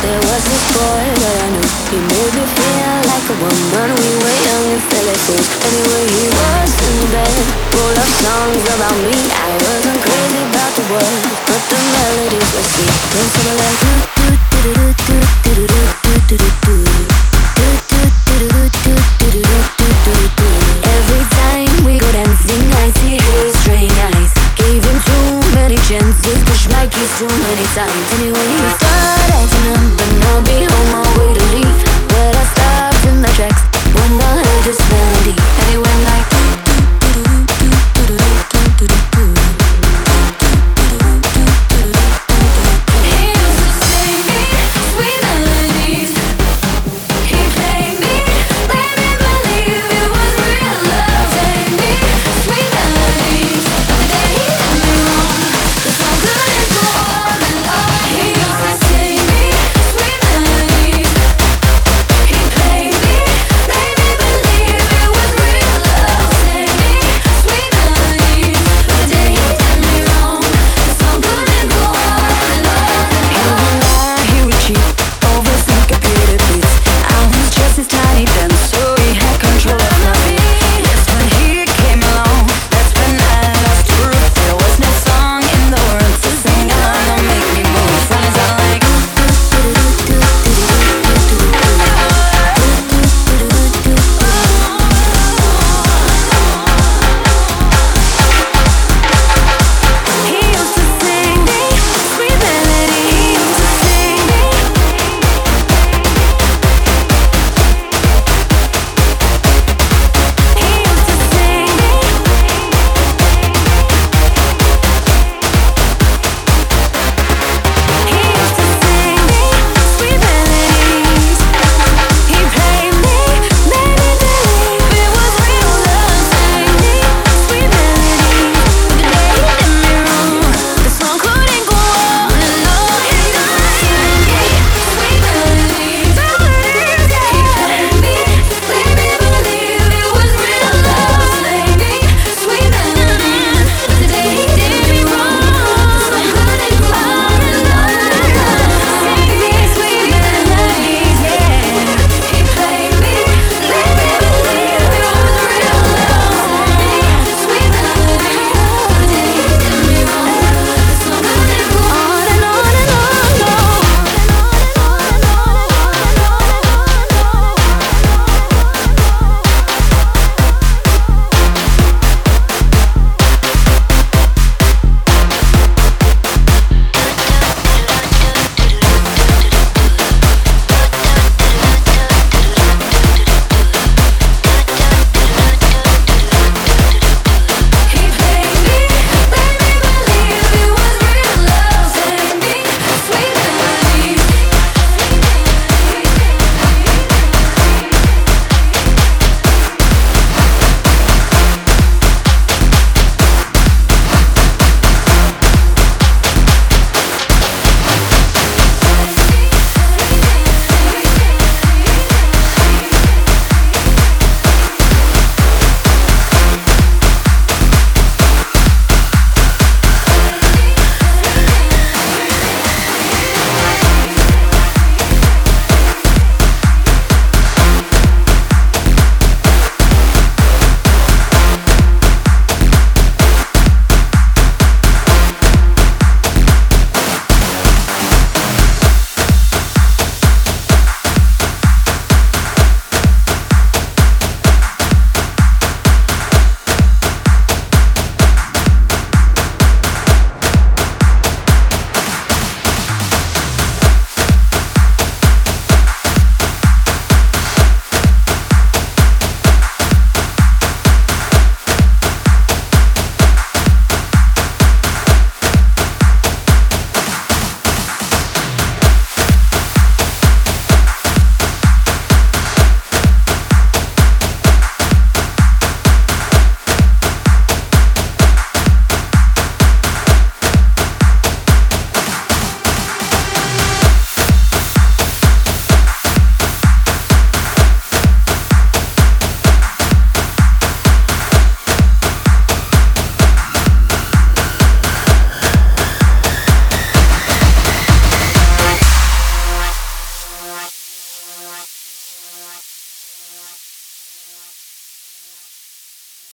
There was this boy that I knew. He made me feel like a woman. We were young and fell fools. Anyway, he was in bed, full of songs about me. I wasn't crazy about the world but the melodies were sweet. Then someone like do do do do do